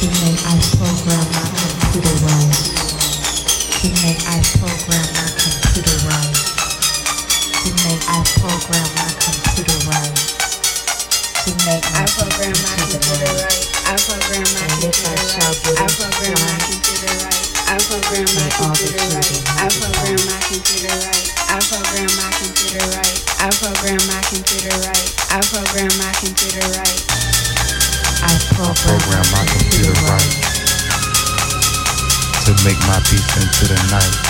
to make I program my computer well, to make I program to the night.